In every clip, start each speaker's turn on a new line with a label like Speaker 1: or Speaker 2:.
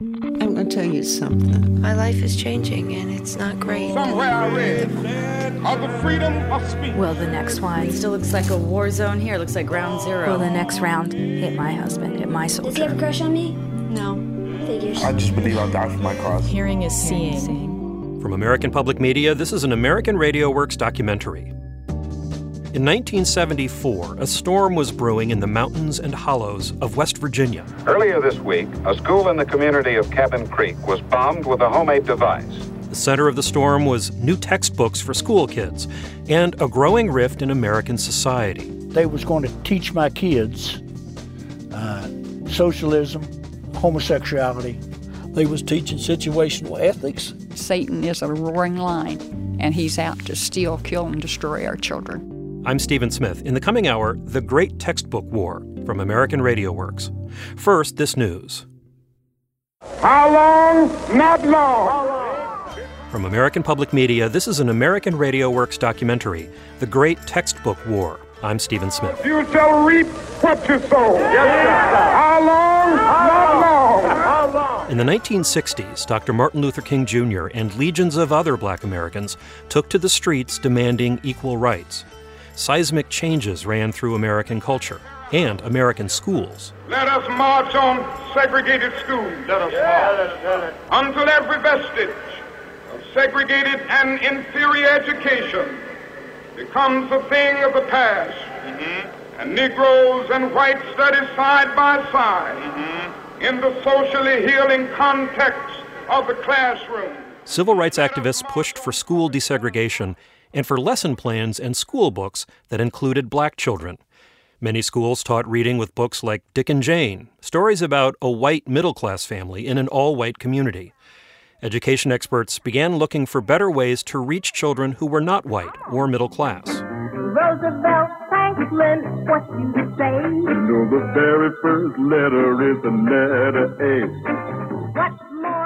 Speaker 1: I'm going to tell you something.
Speaker 2: My life is changing and it's not great.
Speaker 3: Somewhere I read of the freedom of speech.
Speaker 4: Well, the next one.
Speaker 5: It still looks like a war zone here. It looks like ground zero.
Speaker 4: Well, the next round hit my husband, hit my soldier.
Speaker 6: Does he have a crush on me?
Speaker 2: No.
Speaker 6: Figures.
Speaker 7: I just believe I'll die for my cause.
Speaker 8: Hearing is seeing.
Speaker 9: From American Public Media, this is an American Radio Works documentary. In 1974, a storm was brewing in the mountains and hollows of West Virginia.
Speaker 10: Earlier this week, a school in the community of Cabin Creek was bombed with a homemade device.
Speaker 9: The center of the storm was new textbooks for school kids and a growing rift in American society.
Speaker 11: They was going to teach my kids uh, socialism, homosexuality.
Speaker 12: They was teaching situational ethics.
Speaker 13: Satan is a roaring lion, and he's out to steal, kill, and destroy our children.
Speaker 9: I'm Stephen Smith. In the coming hour, The Great Textbook War from American Radio Works. First, this news.
Speaker 3: How long? Not long.
Speaker 9: From American Public Media, this is an American Radio Works documentary, The Great Textbook War. I'm Stephen Smith.
Speaker 3: You shall reap what you sow. Yes, sir. How long? Not long. How long?
Speaker 9: In the 1960s, Dr. Martin Luther King Jr. and legions of other black Americans took to the streets demanding equal rights. Seismic changes ran through American culture and American schools.
Speaker 3: Let us march on segregated schools. Let us march. Until every vestige of segregated and inferior education becomes a thing of the past. Mm-hmm. And Negroes and whites study side by side mm-hmm. in the socially healing context of the classroom.
Speaker 9: Civil rights activists pushed for school desegregation and for lesson plans and school books that included black children. Many schools taught reading with books like Dick and Jane, stories about a white middle class family in an all white community. Education experts began looking for better ways to reach children who were not white or middle class.
Speaker 14: Roosevelt Franklin, what you say?
Speaker 15: You know the very first letter is the letter
Speaker 14: A.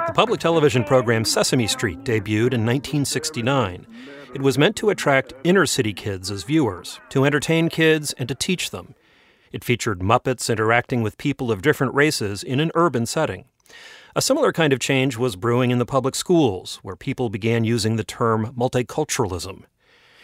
Speaker 9: The public television program Sesame Street debuted in 1969. It was meant to attract inner city kids as viewers, to entertain kids, and to teach them. It featured Muppets interacting with people of different races in an urban setting. A similar kind of change was brewing in the public schools, where people began using the term multiculturalism.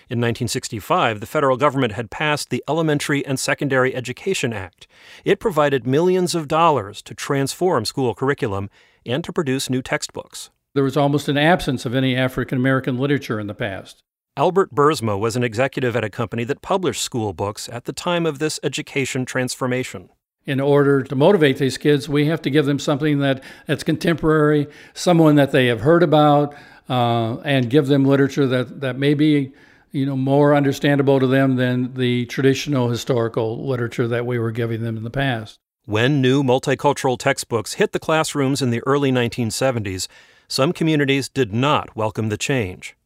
Speaker 9: In 1965, the federal government had passed the Elementary and Secondary Education Act. It provided millions of dollars to transform school curriculum and to produce new textbooks.
Speaker 16: There was almost an absence of any African American literature in the past.
Speaker 9: Albert Bursma was an executive at a company that published school books at the time of this education transformation
Speaker 16: in order to motivate these kids, we have to give them something that, that's contemporary, someone that they have heard about, uh, and give them literature that, that may be you know, more understandable to them than the traditional historical literature that we were giving them in the past.
Speaker 9: When new multicultural textbooks hit the classrooms in the early 1970s, some communities did not welcome the change.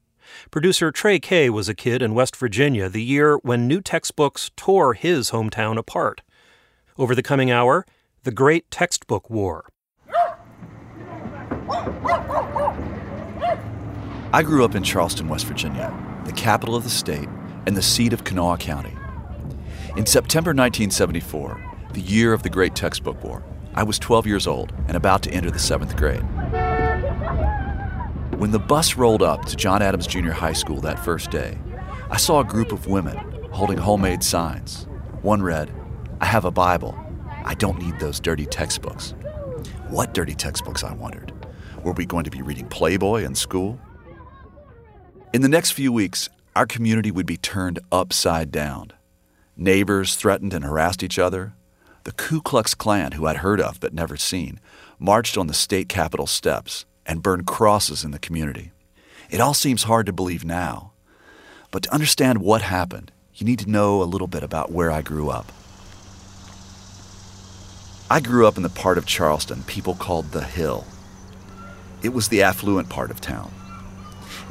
Speaker 9: Producer Trey Kay was a kid in West Virginia the year when new textbooks tore his hometown apart. Over the coming hour, the Great Textbook War.
Speaker 17: I grew up in Charleston, West Virginia, the capital of the state and the seat of Kanawha County. In September 1974, the year of the Great Textbook War, I was 12 years old and about to enter the seventh grade. When the bus rolled up to John Adams Junior High School that first day, I saw a group of women holding homemade signs. One read, I have a Bible. I don't need those dirty textbooks. What dirty textbooks, I wondered? Were we going to be reading Playboy in school? In the next few weeks, our community would be turned upside down. Neighbors threatened and harassed each other. The Ku Klux Klan, who I'd heard of but never seen, marched on the state capitol steps and burn crosses in the community. It all seems hard to believe now. But to understand what happened, you need to know a little bit about where I grew up. I grew up in the part of Charleston people called the Hill. It was the affluent part of town.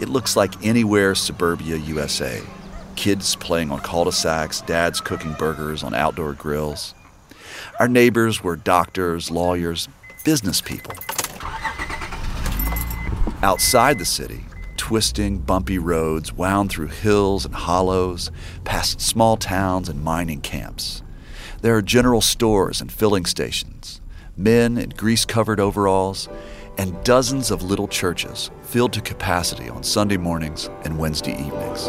Speaker 17: It looks like anywhere suburbia USA. Kids playing on cul de sacs, dads cooking burgers on outdoor grills. Our neighbors were doctors, lawyers, business people. Outside the city, twisting, bumpy roads wound through hills and hollows, past small towns and mining camps. There are general stores and filling stations, men in grease covered overalls, and dozens of little churches filled to capacity on Sunday mornings and Wednesday evenings.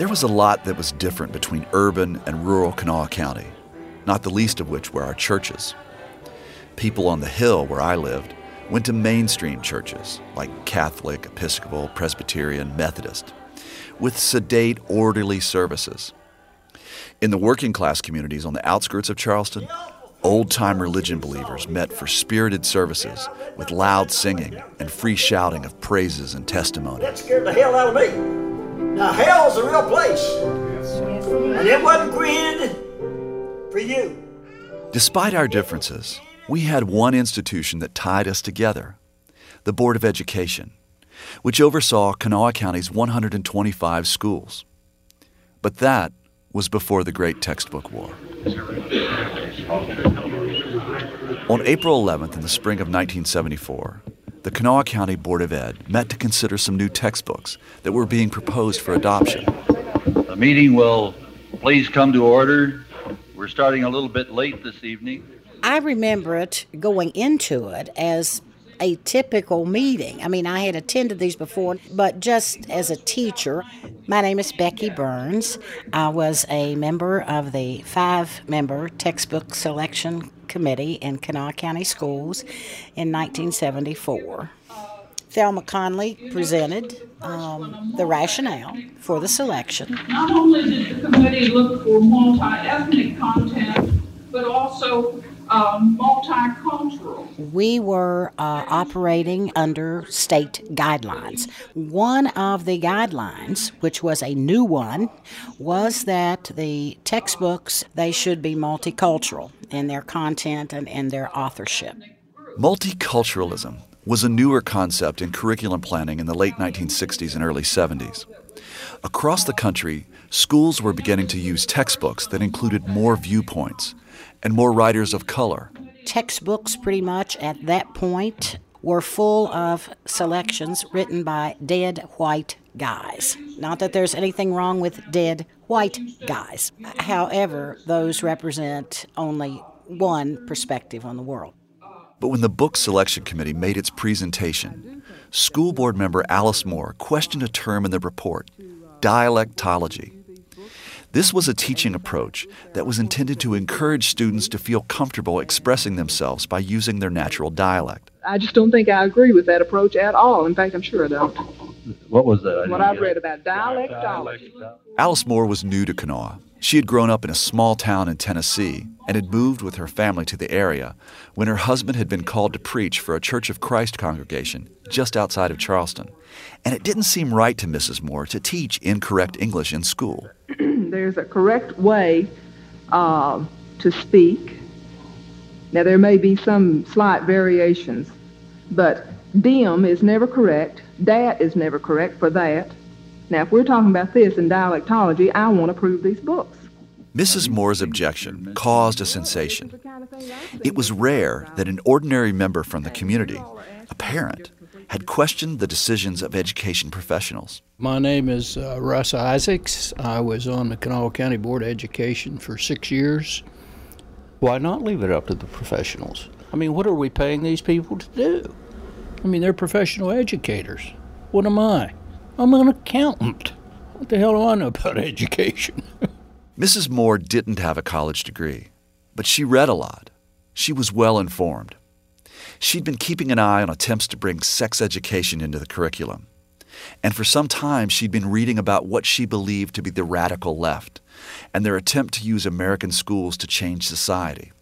Speaker 17: There was a lot that was different between urban and rural Kanawha County, not the least of which were our churches. People on the hill where I lived went to mainstream churches like Catholic, Episcopal, Presbyterian, Methodist, with sedate, orderly services. In the working class communities on the outskirts of Charleston, old time religion believers met for spirited services with loud singing and free shouting of praises and testimony.
Speaker 6: That scared the hell out of me. Now, hell's a real place. And it wasn't created for you.
Speaker 17: Despite our differences, we had one institution that tied us together the Board of Education, which oversaw Kanawha County's 125 schools. But that was before the Great Textbook War. On April 11th, in the spring of 1974, the Kanawha County Board of Ed met to consider some new textbooks that were being proposed for adoption.
Speaker 7: The meeting will please come to order. We're starting a little bit late this evening.
Speaker 18: I remember it going into it as a typical meeting. I mean, I had attended these before, but just as a teacher. My name is Becky Burns. I was a member of the five member textbook selection committee in Kanawha County Schools in 1974. Thelma Conley presented um, the rationale for the selection.
Speaker 19: Not only did the committee look for multi ethnic content, but also um, multicultural.
Speaker 18: We were uh, operating under state guidelines. One of the guidelines, which was a new one, was that the textbooks they should be multicultural in their content and in their authorship.
Speaker 17: Multiculturalism was a newer concept in curriculum planning in the late 1960s and early 70s. Across the country, schools were beginning to use textbooks that included more viewpoints and more writers of color.
Speaker 18: Textbooks, pretty much at that point, were full of selections written by dead white guys. Not that there's anything wrong with dead white guys. However, those represent only one perspective on the world.
Speaker 17: But when the book selection committee made its presentation, school board member Alice Moore questioned a term in the report dialectology. This was a teaching approach that was intended to encourage students to feel comfortable expressing themselves by using their natural dialect.
Speaker 20: I just don't think I agree with that approach at all. In fact, I'm sure I don't.
Speaker 7: What was that?
Speaker 20: What I've read about dialectology.
Speaker 17: Alice Moore was new to Kanawha. She had grown up in a small town in Tennessee and had moved with her family to the area when her husband had been called to preach for a Church of Christ congregation just outside of Charleston. And it didn't seem right to Mrs. Moore to teach incorrect English in school.
Speaker 20: There's a correct way uh, to speak. Now, there may be some slight variations, but dim is never correct. Dat is never correct for that. Now, if we're talking about this in dialectology, I want to prove these books.
Speaker 17: Mrs. Moore's objection caused a sensation. It was rare that an ordinary member from the community, a parent, had questioned the decisions of education professionals.
Speaker 12: My name is uh, Russ Isaacs. I was on the Kanawha County Board of Education for six years. Why not leave it up to the professionals? I mean, what are we paying these people to do? I mean, they're professional educators. What am I? I'm an accountant. What the hell do I know about education?
Speaker 17: Mrs. Moore didn't have a college degree, but she read a lot. She was well informed. She'd been keeping an eye on attempts to bring sex education into the curriculum. And for some time, she'd been reading about what she believed to be the radical left and their attempt to use American schools to change society.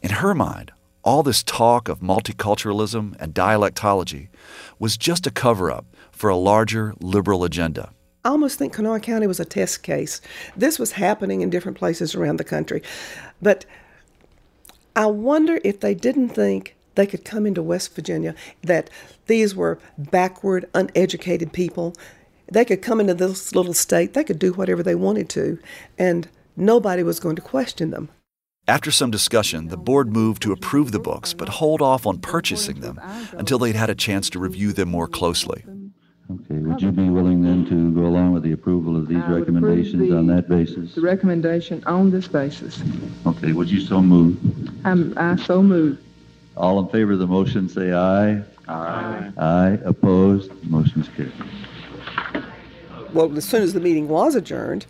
Speaker 17: In her mind, all this talk of multiculturalism and dialectology was just a cover up for a larger liberal agenda.
Speaker 1: I almost think Kanawha County was a test case. This was happening in different places around the country. But I wonder if they didn't think they could come into West Virginia, that these were backward, uneducated people. They could come into this little state, they could do whatever they wanted to, and nobody was going to question them.
Speaker 17: After some discussion, the board moved to approve the books but hold off on purchasing them until they'd had a chance to review them more closely.
Speaker 7: Okay, would you be willing then to go along with the approval of these
Speaker 20: I
Speaker 7: recommendations
Speaker 20: the-
Speaker 7: on that basis?
Speaker 20: The recommendation on this basis.
Speaker 7: Okay, would you so move?
Speaker 20: I'm, I so move.
Speaker 7: All in favor of the motion, say aye. Aye. Aye, opposed, motion is carried.
Speaker 1: well, as soon as the meeting was adjourned,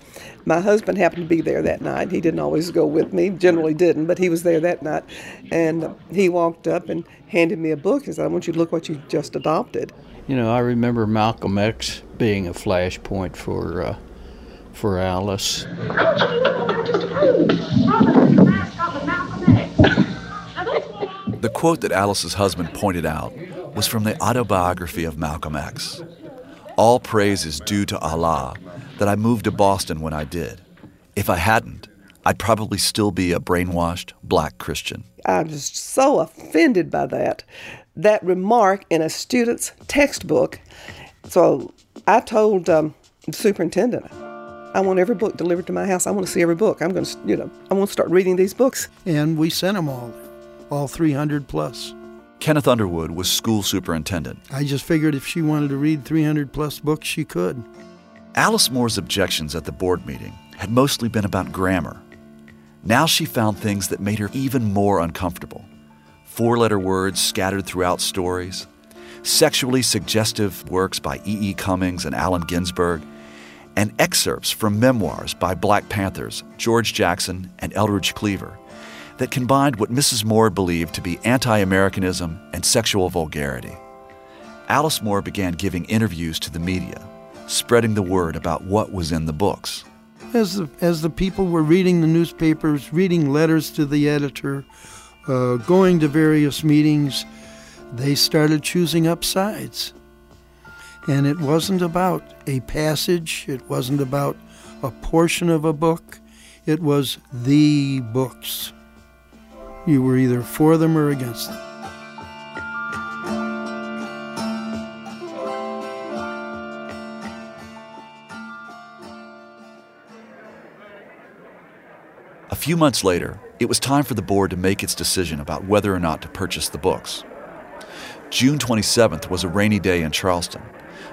Speaker 1: my husband happened to be there that night. He didn't always go with me, generally didn't, but he was there that night. And he walked up and handed me a book and said, I want you to look what you just adopted.
Speaker 12: You know, I remember Malcolm X being a flashpoint for uh, for Alice.
Speaker 17: The quote that Alice's husband pointed out was from the autobiography of Malcolm X. All praise is due to Allah that I moved to Boston when I did. If I hadn't, I'd probably still be a brainwashed black Christian.
Speaker 1: I was so offended by that, that remark in a student's textbook. So I told um, the superintendent, I want every book delivered to my house. I want to see every book. I'm going to, you know, I want to start reading these books.
Speaker 21: And we sent them all, all 300 plus.
Speaker 17: Kenneth Underwood was school superintendent.
Speaker 21: I just figured if she wanted to read 300 plus books, she could.
Speaker 17: Alice Moore's objections at the board meeting had mostly been about grammar. Now she found things that made her even more uncomfortable four letter words scattered throughout stories, sexually suggestive works by E.E. Cummings and Allen Ginsberg, and excerpts from memoirs by Black Panthers George Jackson and Eldridge Cleaver that combined what Mrs. Moore believed to be anti Americanism and sexual vulgarity. Alice Moore began giving interviews to the media, spreading the word about what was in the books.
Speaker 21: As the, as the people were reading the newspapers, reading letters to the editor, uh, going to various meetings, they started choosing up sides. And it wasn't about a passage, it wasn't about a portion of a book, it was the books. You were either for them or against them.
Speaker 17: A few months later, it was time for the board to make its decision about whether or not to purchase the books. June 27th was a rainy day in Charleston,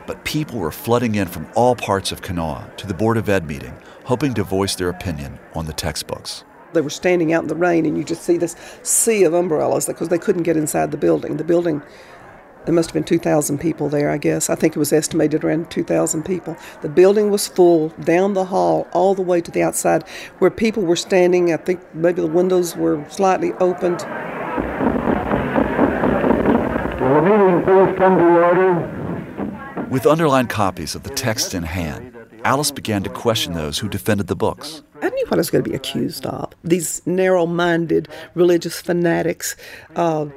Speaker 17: but people were flooding in from all parts of Kanawha to the Board of Ed meeting, hoping to voice their opinion on the textbooks.
Speaker 1: They were standing out in the rain, and you just see this sea of umbrellas because they couldn't get inside the building. The building, there must have been 2,000 people there, I guess. I think it was estimated around 2,000 people. The building was full down the hall, all the way to the outside, where people were standing. I think maybe the windows were slightly opened.
Speaker 15: Will the meeting please come to order?
Speaker 17: With underlined copies of the text in hand, Alice began to question those who defended the books.
Speaker 1: I knew what I was going to be accused of. These narrow minded religious fanatics, uh,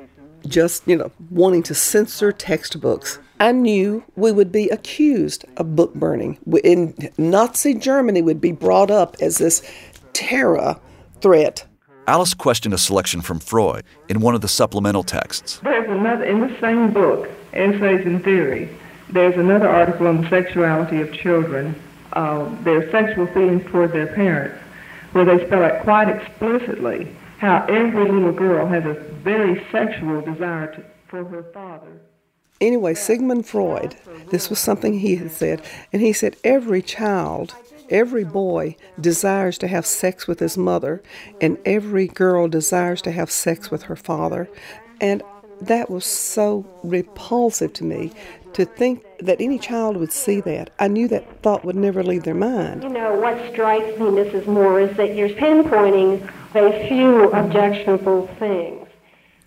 Speaker 1: just, you know, wanting to censor textbooks. I knew we would be accused of book burning. In Nazi Germany would be brought up as this terror threat.
Speaker 17: Alice questioned a selection from Freud in one of the supplemental texts.
Speaker 20: There's another, in the same book, Essays in Theory, there's another article on the sexuality of children, uh, their sexual feelings toward their parents, where they spell out quite explicitly how every little girl has a very sexual desire to, for her father.
Speaker 1: Anyway, Sigmund Freud, this was something he had said, and he said every child, every boy desires to have sex with his mother, and every girl desires to have sex with her father. And that was so repulsive to me to think that any child would see that. I knew that thought would never leave their mind.
Speaker 14: You know, what strikes me, Mrs. Moore, is that you're pinpointing a few objectionable things.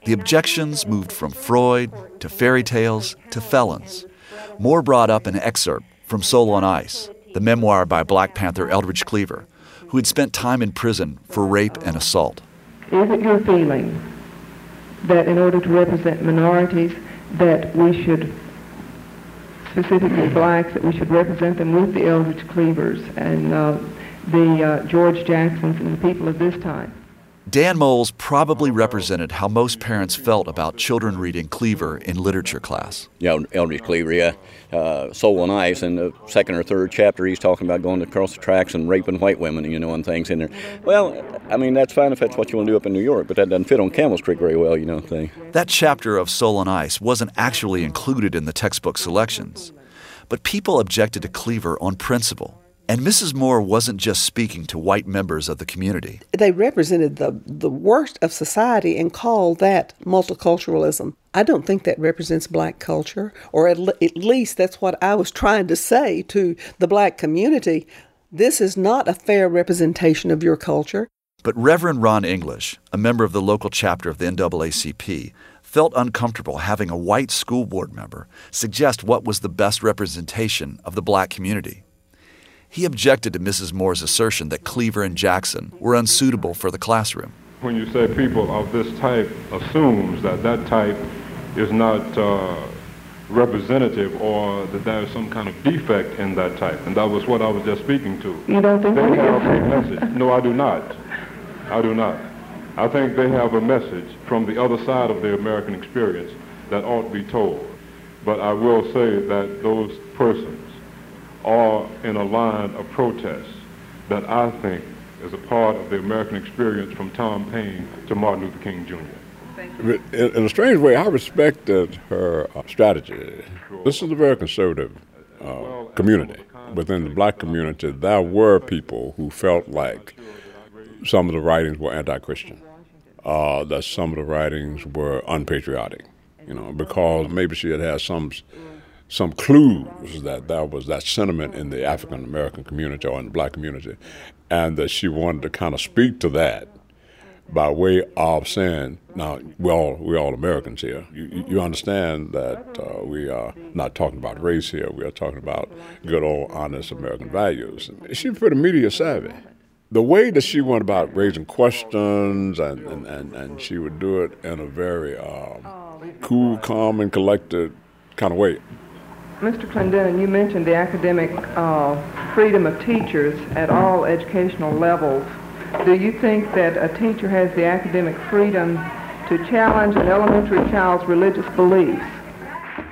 Speaker 17: The objections moved from Freud to fairy tales to felons. Moore brought up an excerpt from Soul on Ice, the memoir by Black Panther Eldridge Cleaver, who had spent time in prison for rape and assault.
Speaker 20: Is it your feeling that in order to represent minorities, that we should, specifically blacks, that we should represent them with the Eldridge Cleavers and uh, the uh, George Jacksons and the people of this time?
Speaker 17: Dan Moles probably represented how most parents felt about children reading Cleaver in literature class.
Speaker 22: Yeah, Eldridge Cleaver, yeah. Uh, Soul on Ice, in the second or third chapter, he's talking about going across the tracks and raping white women, you know, and things in there. Well, I mean, that's fine if that's what you want to do up in New York, but that doesn't fit on Campbell's Creek very well, you know, thing.
Speaker 17: That chapter of Soul on Ice wasn't actually included in the textbook selections, But people objected to Cleaver on principle. And Mrs. Moore wasn't just speaking to white members of the community.
Speaker 1: They represented the, the worst of society and called that multiculturalism. I don't think that represents black culture, or at, le- at least that's what I was trying to say to the black community. This is not a fair representation of your culture.
Speaker 17: But Reverend Ron English, a member of the local chapter of the NAACP, felt uncomfortable having a white school board member suggest what was the best representation of the black community. He objected to Mrs. Moore's assertion that Cleaver and Jackson were unsuitable for the classroom.
Speaker 23: When you say people of this type assumes that that type is not uh, representative or that there is some kind of defect in that type, and that was what I was just speaking to.
Speaker 14: You don't think
Speaker 23: they have
Speaker 14: is?
Speaker 23: a message? No, I do not. I do not. I think they have a message from the other side of the American experience that ought to be told. But I will say that those persons are in a line of protest that I think is a part of the American experience from Tom Paine to Martin Luther King Jr.
Speaker 24: In, in a strange way, I respected her uh, strategy. This is a very conservative uh, community. Within the black community, there were people who felt like some of the writings were anti-Christian, uh, that some of the writings were unpatriotic, you know, because maybe she had had some some clues that there was that sentiment in the African American community or in the black community, and that she wanted to kind of speak to that by way of saying, now we all we're all Americans here. You, you understand that uh, we are not talking about race here. We are talking about good old honest American values. She's pretty media savvy. The way that she went about raising questions and, and, and, and she would do it in a very um, cool, calm, and collected kind of way.
Speaker 20: Mr. Clendenin, you mentioned the academic uh, freedom of teachers at all educational levels. Do you think that a teacher has the academic freedom to challenge an elementary child's religious beliefs?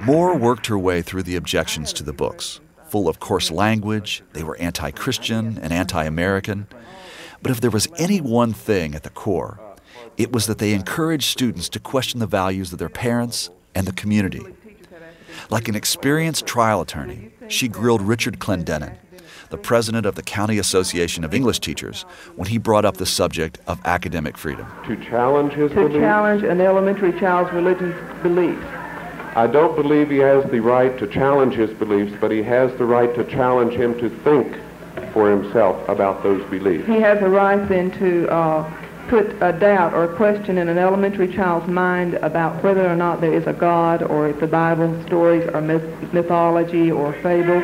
Speaker 17: Moore worked her way through the objections to the books. Full of coarse language, they were anti Christian and anti American. But if there was any one thing at the core, it was that they encouraged students to question the values of their parents and the community. Like an experienced trial attorney, she grilled Richard Clendenin, the president of the County Association of English Teachers, when he brought up the subject of academic freedom.
Speaker 23: To challenge his
Speaker 20: To
Speaker 23: beliefs?
Speaker 20: challenge an elementary child's religious beliefs.
Speaker 23: I don't believe he has the right to challenge his beliefs, but he has the right to challenge him to think for himself about those beliefs.
Speaker 20: He has a right then to uh, put a doubt or a question in an elementary child's mind about whether or not there is a God or if the Bible stories are myth- mythology or fables.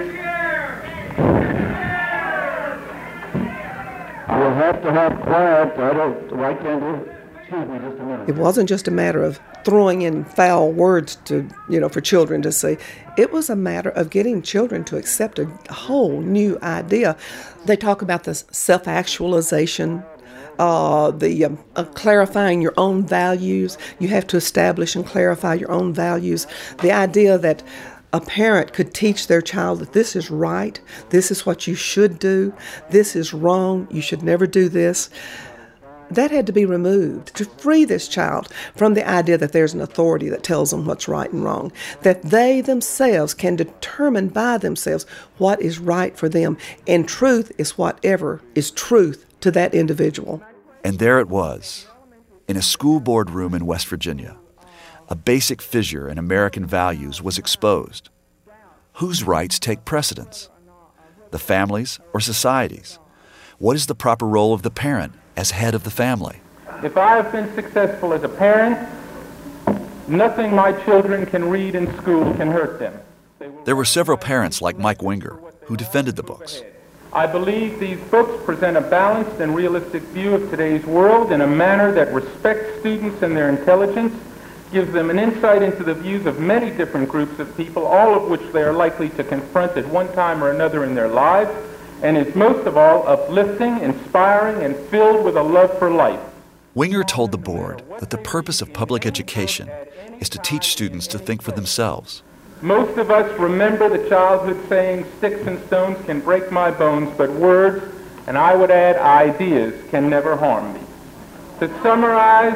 Speaker 6: We'll have to have quiet. I don't, why can't we? Excuse me just a minute.
Speaker 1: It wasn't just a matter of throwing in foul words to, you know, for children to see. It was a matter of getting children to accept a whole new idea. They talk about this self-actualization, uh, the um, uh, clarifying your own values. You have to establish and clarify your own values. The idea that a parent could teach their child that this is right, this is what you should do, this is wrong, you should never do this. That had to be removed to free this child from the idea that there's an authority that tells them what's right and wrong, that they themselves can determine by themselves what is right for them, and truth is whatever is truth to that individual.
Speaker 17: And there it was, in a school board room in West Virginia. A basic fissure in American values was exposed. Whose rights take precedence? The families or societies? What is the proper role of the parent as head of the family?
Speaker 25: If I have been successful as a parent, nothing my children can read in school can hurt them.
Speaker 17: There were several parents like Mike Winger who defended the books.
Speaker 25: I believe these books present a balanced and realistic view of today's world in a manner that respects students and their intelligence, gives them an insight into the views of many different groups of people, all of which they are likely to confront at one time or another in their lives, and is most of all uplifting, inspiring, and filled with a love for life.
Speaker 17: Winger told the board that the purpose of public education is to teach students to think for themselves.
Speaker 25: Most of us remember the childhood saying, sticks and stones can break my bones, but words, and I would add ideas, can never harm me. To summarize,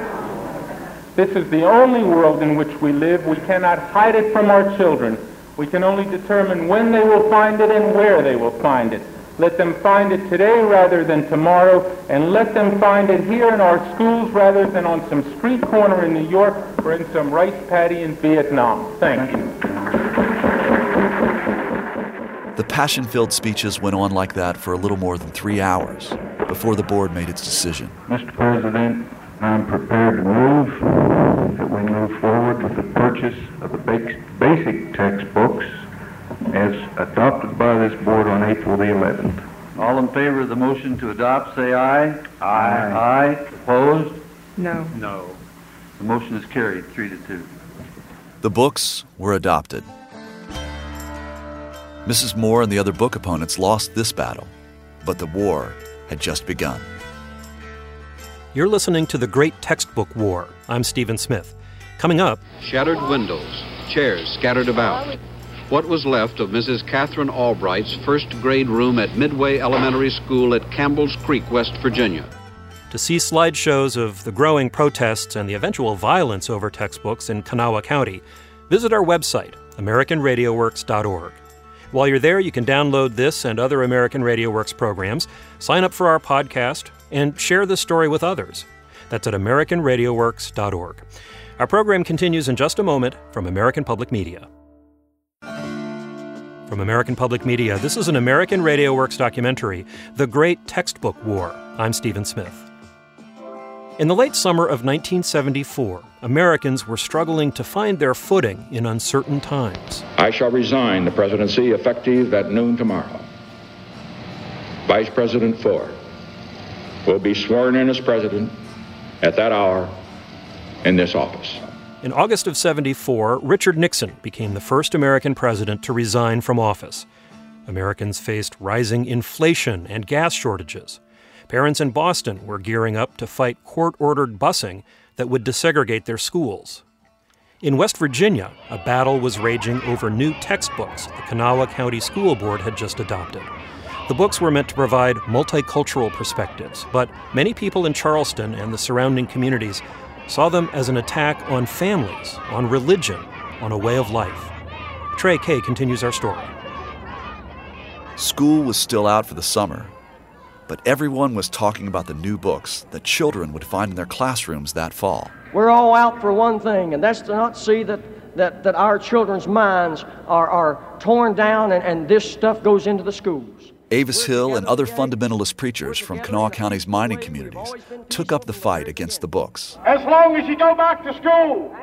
Speaker 25: this is the only world in which we live. We cannot hide it from our children. We can only determine when they will find it and where they will find it. Let them find it today rather than tomorrow, and let them find it here in our schools rather than on some street corner in New York or in some rice paddy in Vietnam. Thank you.
Speaker 17: The passion filled speeches went on like that for a little more than three hours before the board made its decision.
Speaker 26: Mr. President, I'm prepared to move that we move forward with the purchase of the basic textbooks as adopted by this board on April the 11th.
Speaker 7: All in favor of the motion to adopt, say aye. Aye. Aye. Opposed?
Speaker 20: No.
Speaker 7: No. The motion is carried, three to two.
Speaker 17: The books were adopted. Mrs. Moore and the other book opponents lost this battle, but the war had just begun.
Speaker 9: You're listening to The Great Textbook War. I'm Stephen Smith. Coming up
Speaker 27: Shattered windows, chairs scattered about. What was left of Mrs. Catherine Albright's first grade room at Midway Elementary School at Campbell's Creek, West Virginia.
Speaker 9: To see slideshows of the growing protests and the eventual violence over textbooks in Kanawha County, visit our website, AmericanRadioWorks.org. While you're there, you can download this and other American Radio Works programs, sign up for our podcast, and share this story with others. That's at AmericanRadioWorks.org. Our program continues in just a moment from American Public Media. From American Public Media, this is an American Radio Works documentary, The Great Textbook War. I'm Stephen Smith. In the late summer of 1974, Americans were struggling to find their footing in uncertain times.
Speaker 28: I shall resign the presidency effective at noon tomorrow. Vice President Ford will be sworn in as president at that hour in this office.
Speaker 9: In August of 74, Richard Nixon became the first American president to resign from office. Americans faced rising inflation and gas shortages. Parents in Boston were gearing up to fight court ordered busing that would desegregate their schools. In West Virginia, a battle was raging over new textbooks the Kanawha County School Board had just adopted. The books were meant to provide multicultural perspectives, but many people in Charleston and the surrounding communities saw them as an attack on families, on religion, on a way of life. Trey Kay continues our story.
Speaker 17: School was still out for the summer, but everyone was talking about the new books that children would find in their classrooms that fall.
Speaker 29: We're all out for one thing, and that's to not see that, that, that our children's minds are, are torn down and, and this stuff goes into the schools.
Speaker 17: Avis Hill and other fundamentalist preachers from Kanawha County's mining communities took up the fight against the books.
Speaker 3: As long as you go back to school.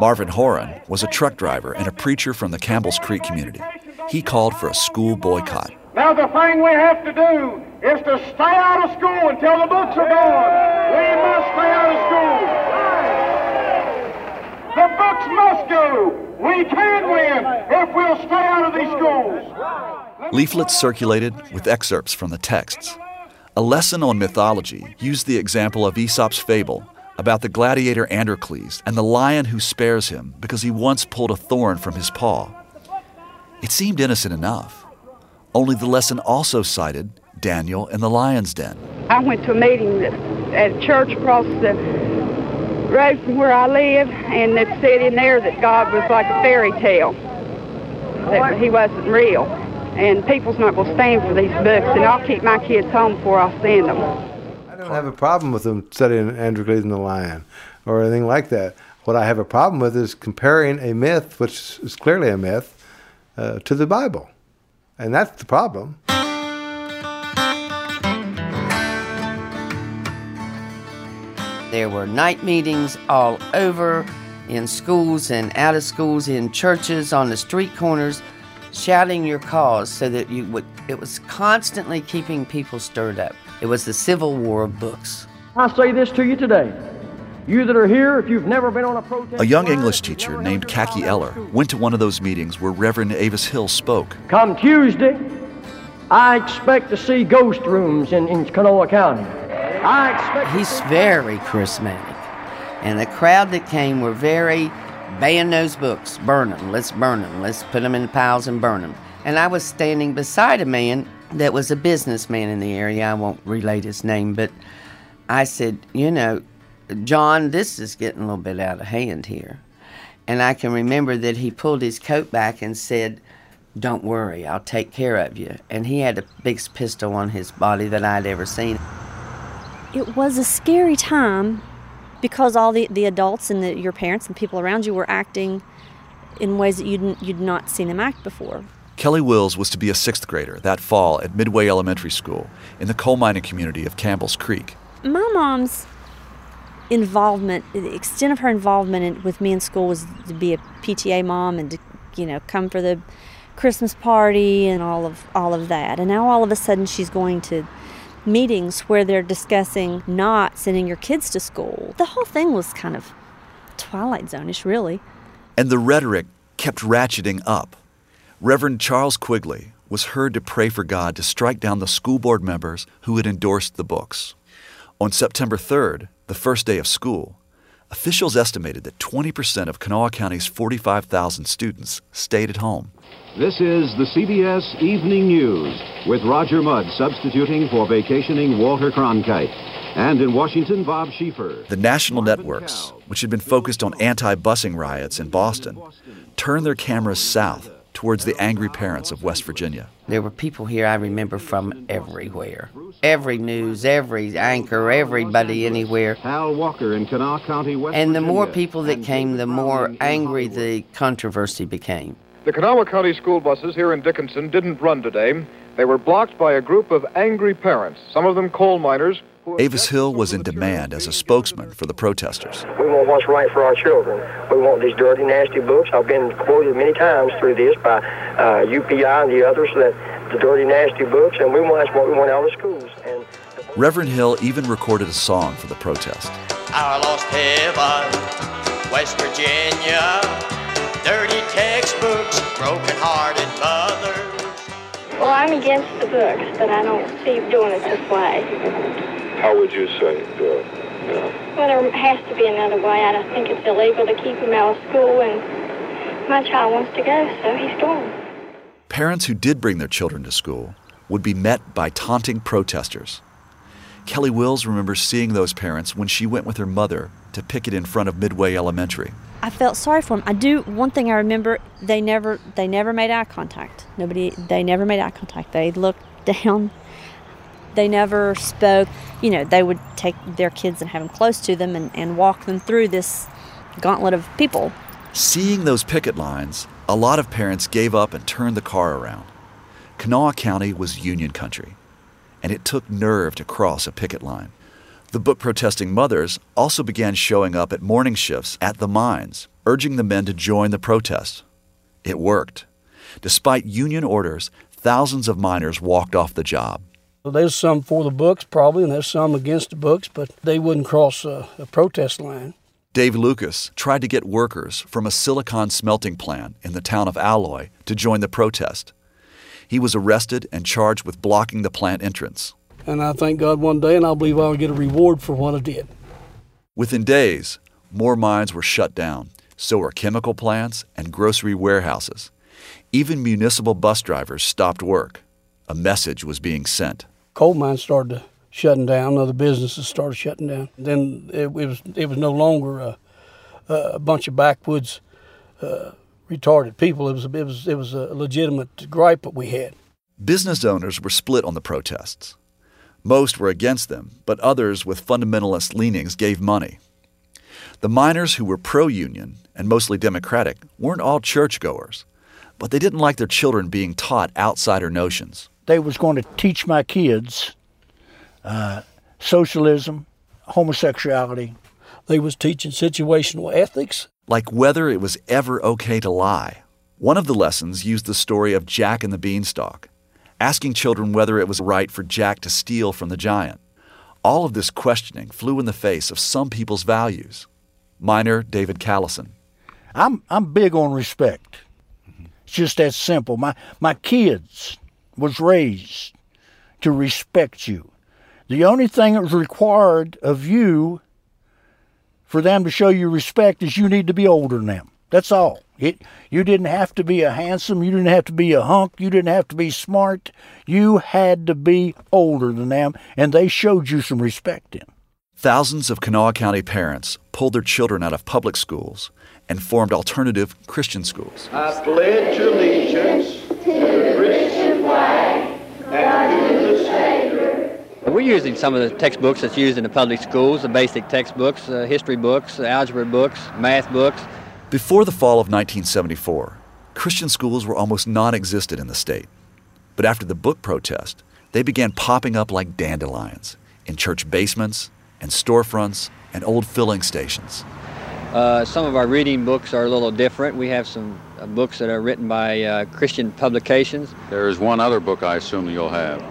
Speaker 17: Marvin Horan was a truck driver and a preacher from the Campbell's Creek community. He called for a school boycott.
Speaker 3: Now, the thing we have to do is to stay out of school until the books are gone. We must stay out of school. The books must go. We can win if we'll stay out of these schools.
Speaker 17: Leaflets circulated with excerpts from the texts. A lesson on mythology used the example of Aesop's fable about the gladiator Androcles and the lion who spares him because he once pulled a thorn from his paw. It seemed innocent enough. Only the lesson also cited Daniel in the lion's den.
Speaker 30: I went to a meeting at a church across the road from where I live, and it said in there that God was like a fairy tale, that he wasn't real. And people's not going to stand for these books, and I'll keep my kids home before I send them.
Speaker 31: I don't have a problem with them studying Andrew Androcles and the lion or anything like that. What I have a problem with is comparing a myth, which is clearly a myth, uh, to the Bible. And that's the problem.
Speaker 32: There were night meetings all over in schools and out of schools, in churches, on the street corners, shouting your cause so that you would, it was constantly keeping people stirred up. It was the civil war of books.
Speaker 29: I say this to you today. You that are here, if you've never been on a protest.
Speaker 17: A young English teacher named Khaki Eller went to one of those meetings where Reverend Avis Hill spoke.
Speaker 29: Come Tuesday, I expect to see ghost rooms in, in Kanawha County.
Speaker 32: He's very charismatic. And the crowd that came were very ban those books, burn them, let's burn them, let's put them in piles and burn them. And I was standing beside a man that was a businessman in the area. I won't relate his name, but I said, you know, John, this is getting a little bit out of hand here. And I can remember that he pulled his coat back and said, Don't worry, I'll take care of you. And he had the biggest pistol on his body that I'd ever seen.
Speaker 33: It was a scary time because all the, the adults and the, your parents and people around you were acting in ways that you'd, you'd not seen them act before.
Speaker 17: Kelly Wills was to be a sixth grader that fall at Midway Elementary School in the coal mining community of Campbell's Creek.
Speaker 33: My mom's involvement, the extent of her involvement in, with me in school was to be a PTA mom and to, you know, come for the Christmas party and all of all of that. And now all of a sudden she's going to meetings where they're discussing not sending your kids to school. The whole thing was kind of Twilight Zone-ish, really.
Speaker 17: And the rhetoric kept ratcheting up. Reverend Charles Quigley was heard to pray for God to strike down the school board members who had endorsed the books. On September 3rd, the first day of school, officials estimated that 20% of Kanawha County's 45,000 students stayed at home.
Speaker 27: This is the CBS Evening News with Roger Mudd substituting for vacationing Walter Cronkite. And in Washington, Bob Schieffer.
Speaker 17: The national networks, which had been focused on anti busing riots in Boston, turned their cameras south towards the angry parents of West Virginia.
Speaker 32: There were people here I remember from everywhere. Every news, every anchor, everybody anywhere.
Speaker 27: Hal Walker in Kanawha County, West
Speaker 32: And the more people that came, the more angry the controversy became.
Speaker 34: The Kanawha County school buses here in Dickinson didn't run today. They were blocked by a group of angry parents, some of them coal miners.
Speaker 17: Avis Hill was in demand as a spokesman for the protesters.
Speaker 35: We want what's right for our children. We want these dirty, nasty books. I've been quoted many times through this by uh, UPI and the others that the dirty, nasty books, and we want that's what we want out of schools. And
Speaker 17: Reverend Hill even recorded a song for the protest.
Speaker 36: Our lost heaven, West Virginia, dirty textbooks, broken-hearted mothers.
Speaker 14: Well, I'm against the books, but I don't see doing it this way.
Speaker 37: How would you say, uh, you know?
Speaker 14: Well, there has to be another way. I don't think it's illegal to keep him out of school, and my child wants to go, so he's going.
Speaker 17: Parents who did bring their children to school would be met by taunting protesters. Kelly Wills remembers seeing those parents when she went with her mother to picket in front of Midway Elementary.
Speaker 33: I felt sorry for him. I do one thing I remember they never they never made eye contact. Nobody they never made eye contact. They looked down. They never spoke. You know, they would take their kids and have them close to them and, and walk them through this gauntlet of people.
Speaker 17: Seeing those picket lines, a lot of parents gave up and turned the car around. Kanawha County was Union country, and it took nerve to cross a picket line. The book protesting mothers also began showing up at morning shifts at the mines, urging the men to join the protest. It worked. Despite union orders, thousands of miners walked off the job.
Speaker 38: Well, there's some for the books, probably, and there's some against the books, but they wouldn't cross a, a protest line.
Speaker 17: Dave Lucas tried to get workers from a silicon smelting plant in the town of Alloy to join the protest. He was arrested and charged with blocking the plant entrance.
Speaker 38: And I thank God one day, and I believe I'll get a reward for what I did.
Speaker 17: Within days, more mines were shut down. So were chemical plants and grocery warehouses. Even municipal bus drivers stopped work. A message was being sent.
Speaker 38: Coal mines started shutting down. Other businesses started shutting down. Then it, it was it was no longer a, a bunch of backwoods uh, retarded people. It was it was it was a legitimate gripe that we had.
Speaker 17: Business owners were split on the protests. Most were against them, but others with fundamentalist leanings gave money. The miners who were pro union and mostly Democratic weren't all churchgoers, but they didn't like their children being taught outsider notions.
Speaker 39: They was going to teach my kids uh, socialism, homosexuality.
Speaker 38: They was teaching situational ethics.
Speaker 17: Like whether it was ever okay to lie. One of the lessons used the story of Jack and the Beanstalk, asking children whether it was right for Jack to steal from the giant. All of this questioning flew in the face of some people's values. Miner David Callison.
Speaker 39: I'm I'm big on respect. It's just that simple. My my kids was raised to respect you. The only thing that was required of you for them to show you respect is you need to be older than them. That's all. It, you didn't have to be a handsome, you didn't have to be a hunk, you didn't have to be smart. You had to be older than them, and they showed you some respect in.
Speaker 17: Thousands of Kanawha County parents pulled their children out of public schools and formed alternative Christian schools.
Speaker 40: I pledge allegiance to the Christian flag and to the Savior.
Speaker 41: We're using some of the textbooks that's used in the public schools, the basic textbooks, uh, history books, algebra books, math books.
Speaker 17: Before the fall of 1974, Christian schools were almost non existent in the state. But after the book protest, they began popping up like dandelions in church basements and storefronts and old filling stations.
Speaker 41: Uh, some of our reading books are a little different. We have some uh, books that are written by uh, Christian publications.
Speaker 27: There is one other book I assume you'll have.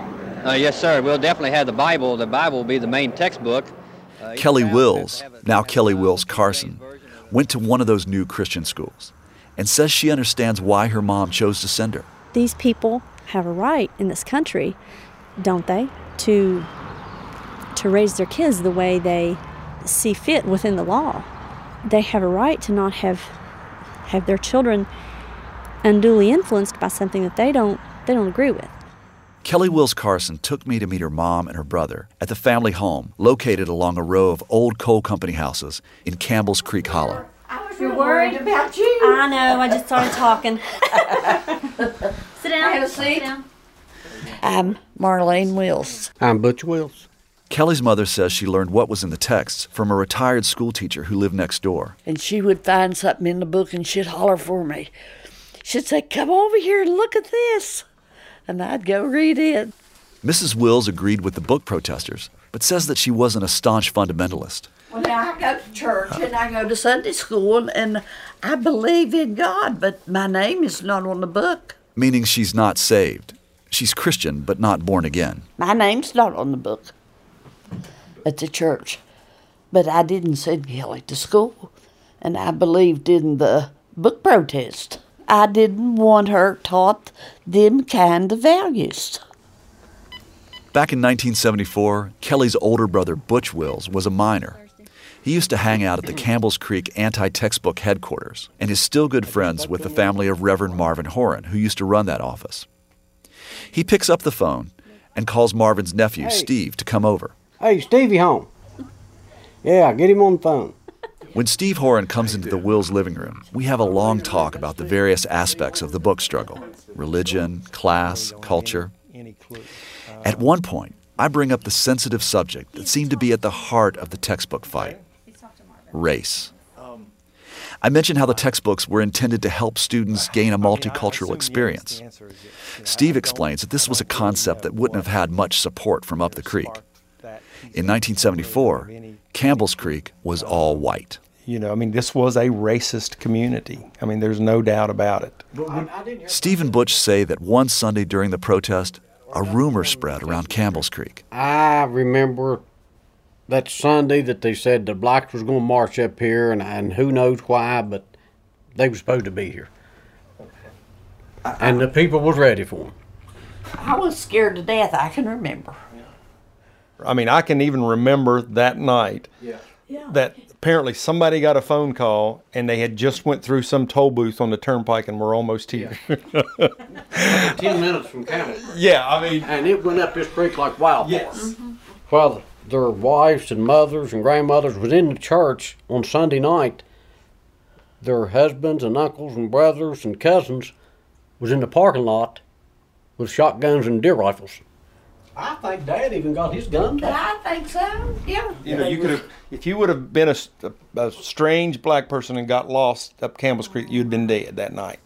Speaker 41: Uh, yes, sir. We'll definitely have the Bible. The Bible will be the main textbook. Uh,
Speaker 17: Kelly Wills, now Kelly Wills Carson, went to one of those new Christian schools and says she understands why her mom chose to send her.
Speaker 33: These people have a right in this country, don't they, to to raise their kids the way they see fit within the law. They have a right to not have have their children unduly influenced by something that they don't they don't agree with.
Speaker 17: Kelly Wills Carson took me to meet her mom and her brother at the family home located along a row of old coal company houses in Campbell's Creek Hollow.
Speaker 33: You're worried about you. I know. I just started talking. sit down.
Speaker 42: Have a seat. I'm Marlene Wills.
Speaker 39: I'm Butch Wills.
Speaker 17: Kelly's mother says she learned what was in the texts from a retired school teacher who lived next door.
Speaker 42: And she would find something in the book and she'd holler for me. She'd say, Come over here and look at this. And I'd go read it.
Speaker 17: Mrs. Wills agreed with the book protesters, but says that she wasn't a staunch fundamentalist.
Speaker 42: Well, now I go to church and I go to Sunday school and I believe in God, but my name is not on the book.
Speaker 17: Meaning she's not saved. She's Christian, but not born again.
Speaker 42: My name's not on the book at the church. But I didn't send Kelly to school, and I believed in the book protest. I didn't want her taught them kind of values.
Speaker 17: Back in 1974, Kelly's older brother Butch Wills was a miner. He used to hang out at the Campbell's Creek anti textbook headquarters and is still good friends with the family of Reverend Marvin Horan, who used to run that office. He picks up the phone and calls Marvin's nephew,
Speaker 43: Hey.
Speaker 17: Steve, to come over.
Speaker 43: Hey, Stevie home. Yeah, get him on the phone.
Speaker 17: When Steve Horan comes into the Wills living room, we have a long talk about the various aspects of the book struggle religion, class, culture. At one point, I bring up the sensitive subject that seemed to be at the heart of the textbook fight race. I mention how the textbooks were intended to help students gain a multicultural experience. Steve explains that this was a concept that wouldn't have had much support from up the creek. In 1974, Campbell's Creek was all white.
Speaker 44: You know, I mean, this was a racist community. I mean, there's no doubt about it.
Speaker 17: Stephen Butch say that one Sunday during the protest, a rumor spread around Campbell's Creek.
Speaker 43: I remember that Sunday that they said the blacks was going to march up here, and, and who knows why, but they were supposed to be here. And the people was ready for them.
Speaker 42: I was scared to death. I can remember.
Speaker 44: I mean, I can even remember that night Yeah. that apparently somebody got a phone call and they had just went through some toll booth on the turnpike and were almost here.
Speaker 43: Ten minutes from Campbell.
Speaker 44: Yeah, I mean,
Speaker 43: and it went up this creek like wildfire.
Speaker 44: Yes.
Speaker 43: While mm-hmm. their wives and mothers and grandmothers was in the church on Sunday night, their husbands and uncles and brothers and cousins was in the parking lot with shotguns and deer rifles. I think Dad even got his gun back.
Speaker 42: I think so. Yeah.
Speaker 44: you know, you could have, if you would have been a strange black person and got lost up Campbell's Creek, you'd been dead that night.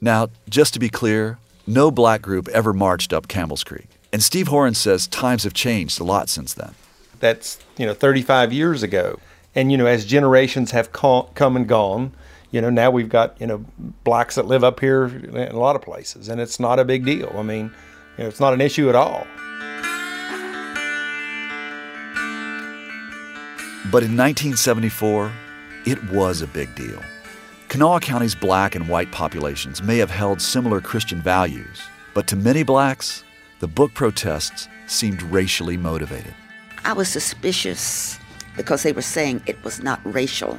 Speaker 17: Now, just to be clear, no black group ever marched up Campbell's Creek. And Steve Horan says times have changed a lot since then.
Speaker 44: That's, you know, 35 years ago. And, you know, as generations have come and gone, you know, now we've got, you know, blacks that live up here in a lot of places. And it's not a big deal. I mean, you know, it's not an issue at all.
Speaker 17: But in 1974, it was a big deal. Kanawha County's black and white populations may have held similar Christian values, but to many blacks, the book protests seemed racially motivated.
Speaker 42: I was suspicious because they were saying it was not racial.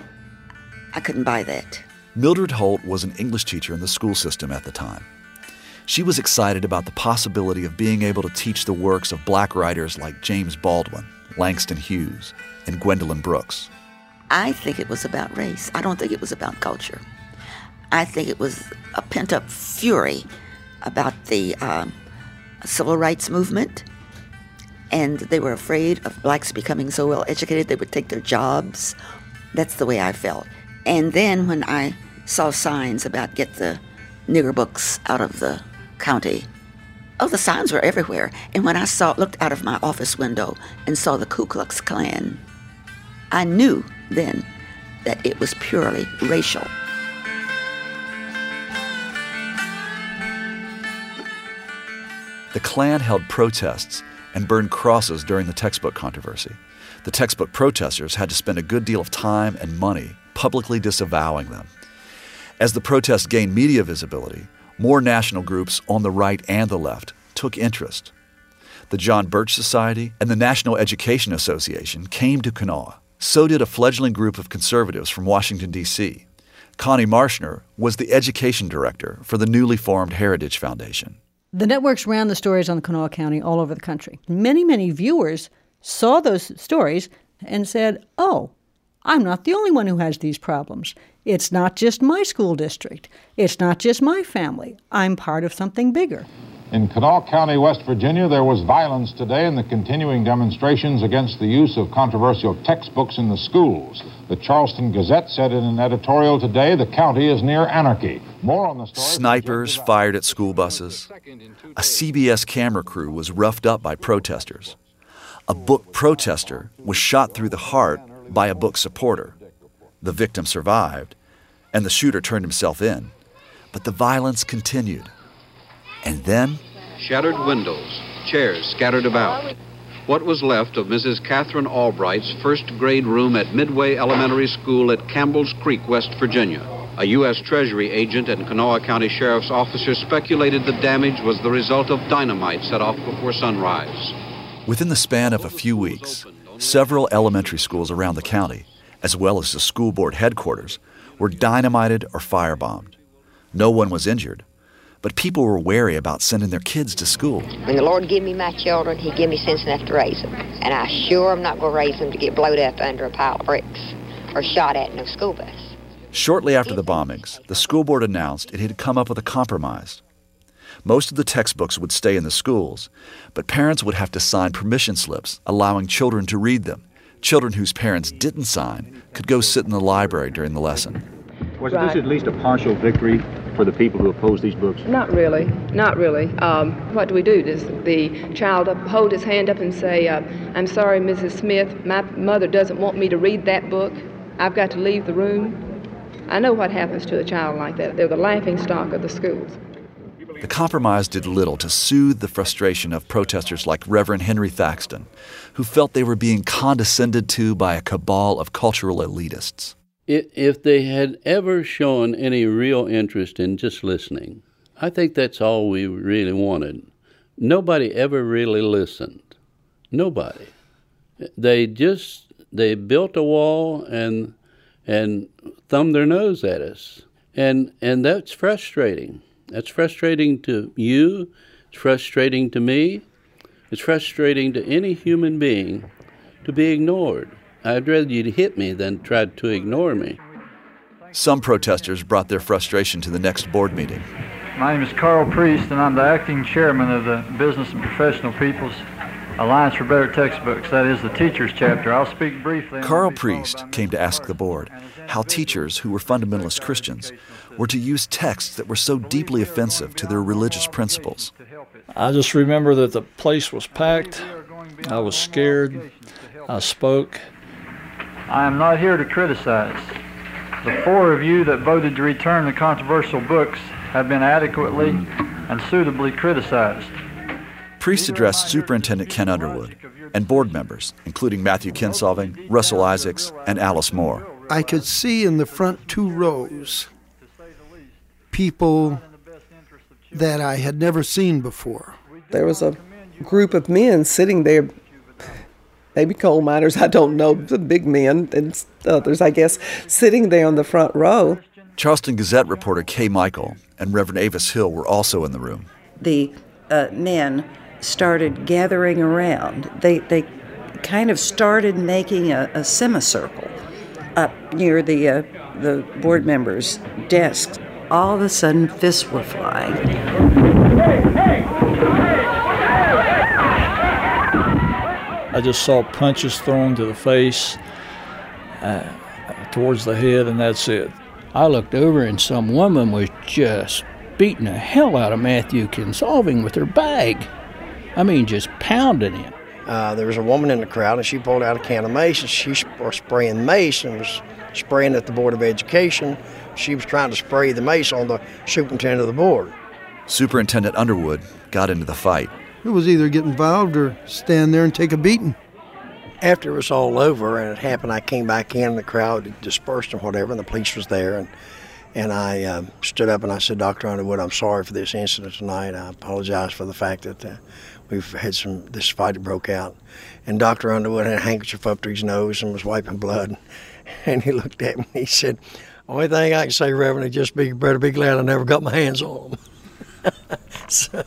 Speaker 42: I couldn't buy that.
Speaker 17: Mildred Holt was an English teacher in the school system at the time. She was excited about the possibility of being able to teach the works of black writers like James Baldwin, Langston Hughes, and Gwendolyn Brooks.
Speaker 45: I think it was about race. I don't think it was about culture. I think it was a pent up fury about the um, civil rights movement. And they were afraid of blacks becoming so well educated they would take their jobs. That's the way I felt. And then when I saw signs about get the nigger books out of the county, oh, the signs were everywhere. And when I saw, looked out of my office window and saw the Ku Klux Klan, I knew then that it was purely racial.
Speaker 17: The Klan held protests and burned crosses during the textbook controversy. The textbook protesters had to spend a good deal of time and money publicly disavowing them. As the protests gained media visibility, more national groups on the right and the left took interest. The John Birch Society and the National Education Association came to Kanawha. So did a fledgling group of conservatives from Washington, D.C. Connie Marshner was the education director for the newly formed Heritage Foundation.
Speaker 46: The networks ran the stories on Kanawha County all over the country. Many, many viewers saw those stories and said, oh, I'm not the only one who has these problems. It's not just my school district. It's not just my family. I'm part of something bigger.
Speaker 47: In Kanawha County, West Virginia, there was violence today in the continuing demonstrations against the use of controversial textbooks in the schools. The Charleston Gazette said in an editorial today the county is near anarchy. More on the story.
Speaker 17: Snipers fired at school buses. A CBS camera crew was roughed up by protesters. A book protester was shot through the heart by a book supporter. The victim survived, and the shooter turned himself in. But the violence continued. And then?
Speaker 27: Shattered windows, chairs scattered about. What was left of Mrs. Catherine Albright's first grade room at Midway Elementary School at Campbell's Creek, West Virginia. A U.S. Treasury agent and Kanawha County Sheriff's officer speculated the damage was the result of dynamite set off before sunrise.
Speaker 17: Within the span of a few weeks, several elementary schools around the county, as well as the school board headquarters, were dynamited or firebombed. No one was injured, but people were wary about sending their kids to school.
Speaker 48: When the Lord give me my children, He give me sense enough to raise them. And I sure am not going to raise them to get blowed up under a pile of bricks or shot at in a school bus.
Speaker 17: Shortly after the bombings, the school board announced it had come up with a compromise. Most of the textbooks would stay in the schools, but parents would have to sign permission slips allowing children to read them. Children whose parents didn't sign could go sit in the library during the lesson.
Speaker 49: Was right. this at least a partial victory for the people who oppose these books?
Speaker 50: Not really. Not really. Um, what do we do? Does the child up, hold his hand up and say, uh, I'm sorry, Mrs. Smith, my mother doesn't want me to read that book. I've got to leave the room? I know what happens to a child like that. They're the laughing stock of the schools.
Speaker 17: The compromise did little to soothe the frustration of protesters like Reverend Henry Thaxton, who felt they were being condescended to by a cabal of cultural elitists.
Speaker 51: If they had ever shown any real interest in just listening, I think that's all we really wanted. Nobody ever really listened. Nobody. They just they built a wall and and thumbed their nose at us. And and that's frustrating. That's frustrating to you, it's frustrating to me, it's frustrating to any human being to be ignored. I'd rather you'd hit me than try to ignore me.
Speaker 17: Some protesters brought their frustration to the next board meeting.
Speaker 52: My name is Carl Priest, and I'm the acting chairman of the Business and Professional People's Alliance for Better Textbooks, that is the teachers chapter. I'll speak briefly.
Speaker 17: Carl Priest came to ask the board how teachers who were fundamentalist Christians were to use texts that were so deeply offensive to their religious principles.
Speaker 53: I just remember that the place was packed. I was scared. I spoke.
Speaker 52: I am not here to criticize. The four of you that voted to return the controversial books have been adequately and suitably criticized.
Speaker 17: Priest addressed Superintendent Ken Underwood and board members, including Matthew Kinsolving, Russell Isaacs, and Alice Moore.
Speaker 54: I could see in the front two rows people that I had never seen before.
Speaker 55: There was a group of men sitting there, maybe coal miners, I don't know, the big men and others, I guess, sitting there on the front row.
Speaker 17: Charleston Gazette reporter Kay Michael and Reverend Avis Hill were also in the room.
Speaker 56: The uh, men started gathering around. They, they
Speaker 57: kind of started making a, a semicircle up near the uh, the board members' desks. All of a sudden, fists were flying.
Speaker 53: I just saw punches thrown to the face, uh, towards the head, and that's it.
Speaker 58: I looked over and some woman was just beating the hell out of Matthew Kinsolving with her bag. I mean, just pounding him.
Speaker 59: Uh, there was a woman in the crowd, and she pulled out a can of mace, and she was spraying mace and was spraying at the Board of Education. She was trying to spray the mace on the superintendent of the board.
Speaker 17: Superintendent Underwood got into the fight.
Speaker 54: It was either get involved or stand there and take a beating.
Speaker 59: After it was all over and it happened, I came back in, the crowd dispersed and whatever, and the police was there. And, and I um, stood up and I said, Dr. Underwood, I'm sorry for this incident tonight. I apologize for the fact that uh, we've had some, this fight that broke out. And Dr. Underwood had a handkerchief up to his nose and was wiping blood. And he looked at me he said, Only thing I can say, Reverend, is just be better be glad I never got my hands on them. so,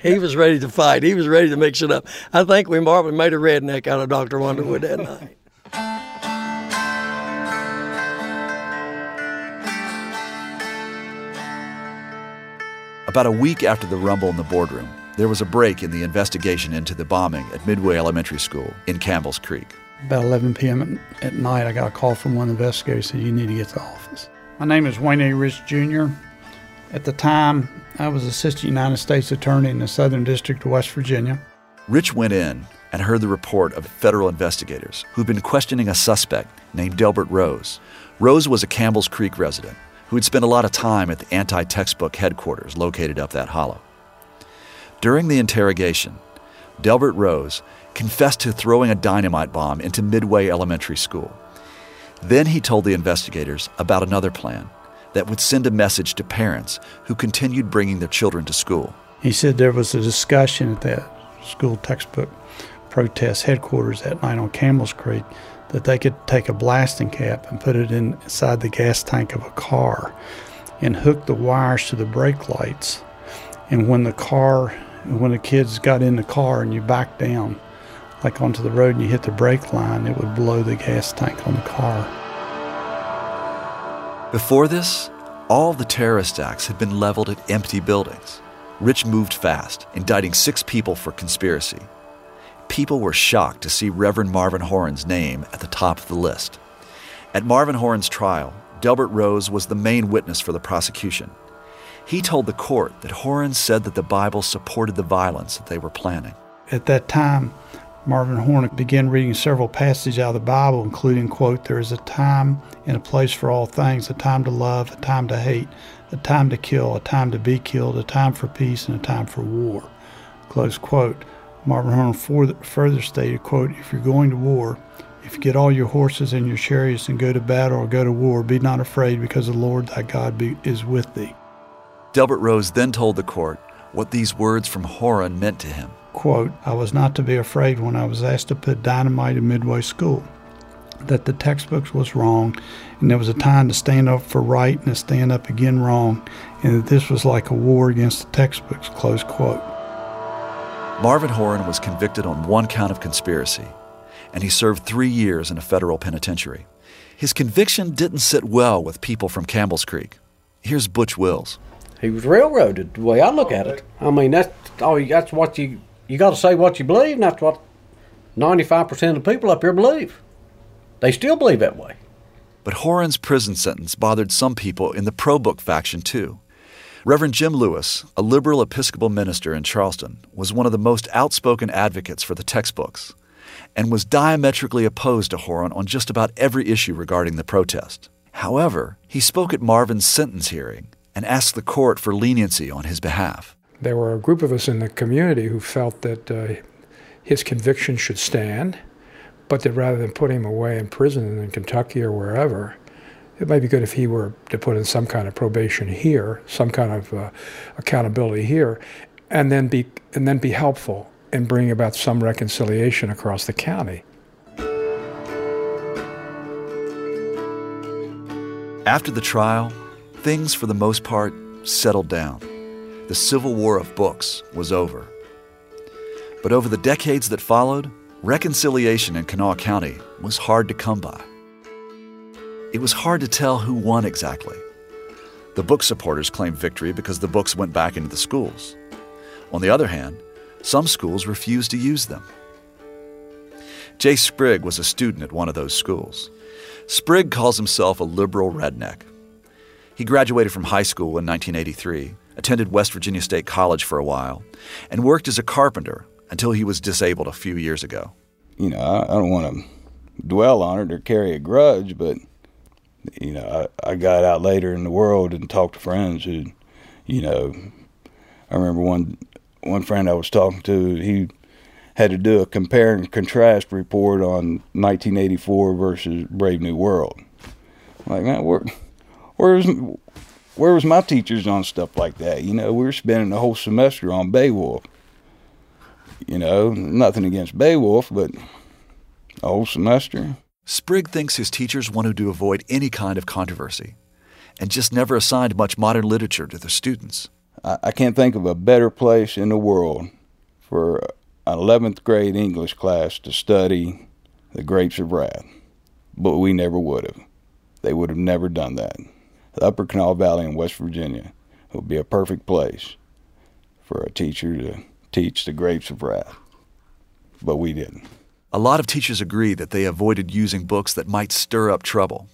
Speaker 59: he was ready to fight. He was ready to mix it up. I think we probably made a redneck out of Dr. Underwood that night.
Speaker 17: About a week after the rumble in the boardroom, there was a break in the investigation into the bombing at Midway Elementary School in Campbell's Creek.
Speaker 60: About 11 p.m. at, night, I got a call from one of the investigators said, You need to get to the office. My name is Wayne A. Rich Jr. At the time, I was Assistant United States Attorney in the Southern District of West Virginia.
Speaker 17: Rich went in and heard the report of federal investigators who'd been questioning a suspect named Delbert Rose. Rose was a Campbell's Creek resident who had spent a lot of time at the anti textbook headquarters located up that hollow. During the interrogation, Delbert Rose confessed to throwing a dynamite bomb into Midway Elementary School. Then he told the investigators about another plan that would send a message to parents who continued bringing their children to school.
Speaker 60: He said there was a discussion at that school textbook protest headquarters that night on Campbell's Creek that they could take a blasting cap and put it inside the gas tank of a car and hook the wires to the brake lights. And when the car, when the kids got in the car and you backed down, like onto the road and you hit the brake line, it would blow the gas tank on the car.
Speaker 17: Before this, all the terrorist acts had been leveled at empty buildings. Rich moved fast, indicting six people for conspiracy. People were shocked to see Reverend Marvin Horan's name at the top of the list. At Marvin Horan's trial, Delbert Rose was the main witness for the prosecution. He told the court that Horan said that the Bible supported the violence that they were planning.
Speaker 60: At that time, Marvin Horan began reading several passages out of the Bible, including, quote, There is a time and a place for all things, a time to love, a time to hate, a time to kill, a time to be killed, a time for peace, and a time for war, close quote. Marvin Horan further stated, quote, If you're going to war, if you get all your horses and your chariots and go to battle or go to war, be not afraid, because the Lord thy God be, is with thee.
Speaker 17: Delbert Rose then told the court what these words from Horan meant to him
Speaker 60: quote, I was not to be afraid when I was asked to put dynamite in Midway School, that the textbooks was wrong, and there was a time to stand up for right and to stand up again wrong, and that this was like a war against the textbooks, close quote.
Speaker 17: Marvin Horan was convicted on one count of conspiracy, and he served three years in a federal penitentiary. His conviction didn't sit well with people from Campbell's Creek. Here's Butch Wills.
Speaker 43: He was railroaded, the way I look at it. I mean, that's all. That's what you you got to say what you believe, and that's what 95% of the people up here believe. They still believe that way.
Speaker 17: But Horan's prison sentence bothered some people in the pro book faction, too. Reverend Jim Lewis, a liberal Episcopal minister in Charleston, was one of the most outspoken advocates for the textbooks and was diametrically opposed to Horan on just about every issue regarding the protest. However, he spoke at Marvin's sentence hearing and asked the court for leniency on his behalf.
Speaker 61: There were a group of us in the community who felt that uh, his conviction should stand, but that rather than put him away in prison in Kentucky or wherever, it might be good if he were to put in some kind of probation here, some kind of uh, accountability here, and then be and then be helpful in bringing about some reconciliation across the county.
Speaker 17: After the trial, things for the most part settled down the Civil War of Books was over. But over the decades that followed, reconciliation in Kanawha County was hard to come by. It was hard to tell who won exactly. The book supporters claimed victory because the books went back into the schools. On the other hand, some schools refused to use them. Jay Sprigg was a student at one of those schools. Sprigg calls himself a liberal redneck. He graduated from high school in 1983, attended West Virginia State College for a while, and worked as a carpenter until he was disabled a few years ago.
Speaker 62: You know, I, I don't want to dwell on it or carry a grudge, but you know, I, I got out later in the world and talked to friends who, you know, I remember one one friend I was talking to, he had to do a compare and contrast report on 1984 versus Brave New World. Like, man, where, where's where was my teachers on stuff like that? You know, we were spending the whole semester on Beowulf. You know, nothing against Beowulf, but a whole semester.
Speaker 17: Sprigg thinks his teachers wanted to avoid any kind of controversy and just never assigned much modern literature to their students.
Speaker 62: I, I can't think of a better place in the world for an 11th grade English class to study The Grapes of Wrath, but we never would have. They would have never done that. The Upper Kanawha Valley in West Virginia would be a perfect place for a teacher to teach The Grapes of Wrath, but we didn't.
Speaker 17: A lot of teachers agree that they avoided using books that might stir up trouble.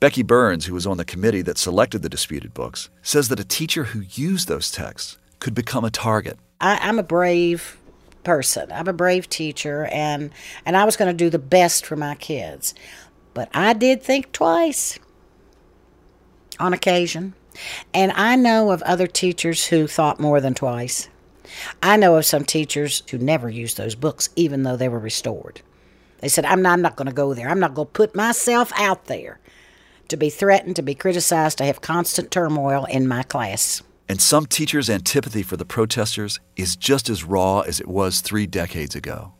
Speaker 17: Becky Burns, who was on the committee that selected the disputed books, says that a teacher who used those texts could become a target.
Speaker 18: I, I'm a brave person. I'm a brave teacher, and and I was going to do the best for my kids, but I did think twice on occasion, and I know of other teachers who thought more than twice. I know of some teachers who never used those books, even though they were restored. They said, I'm not, I'm not going to go there. I'm not going to put myself out there to be threatened, to be criticized, to have constant turmoil in my class.
Speaker 17: And some teachers' antipathy for the protesters is just as raw as it was three decades ago.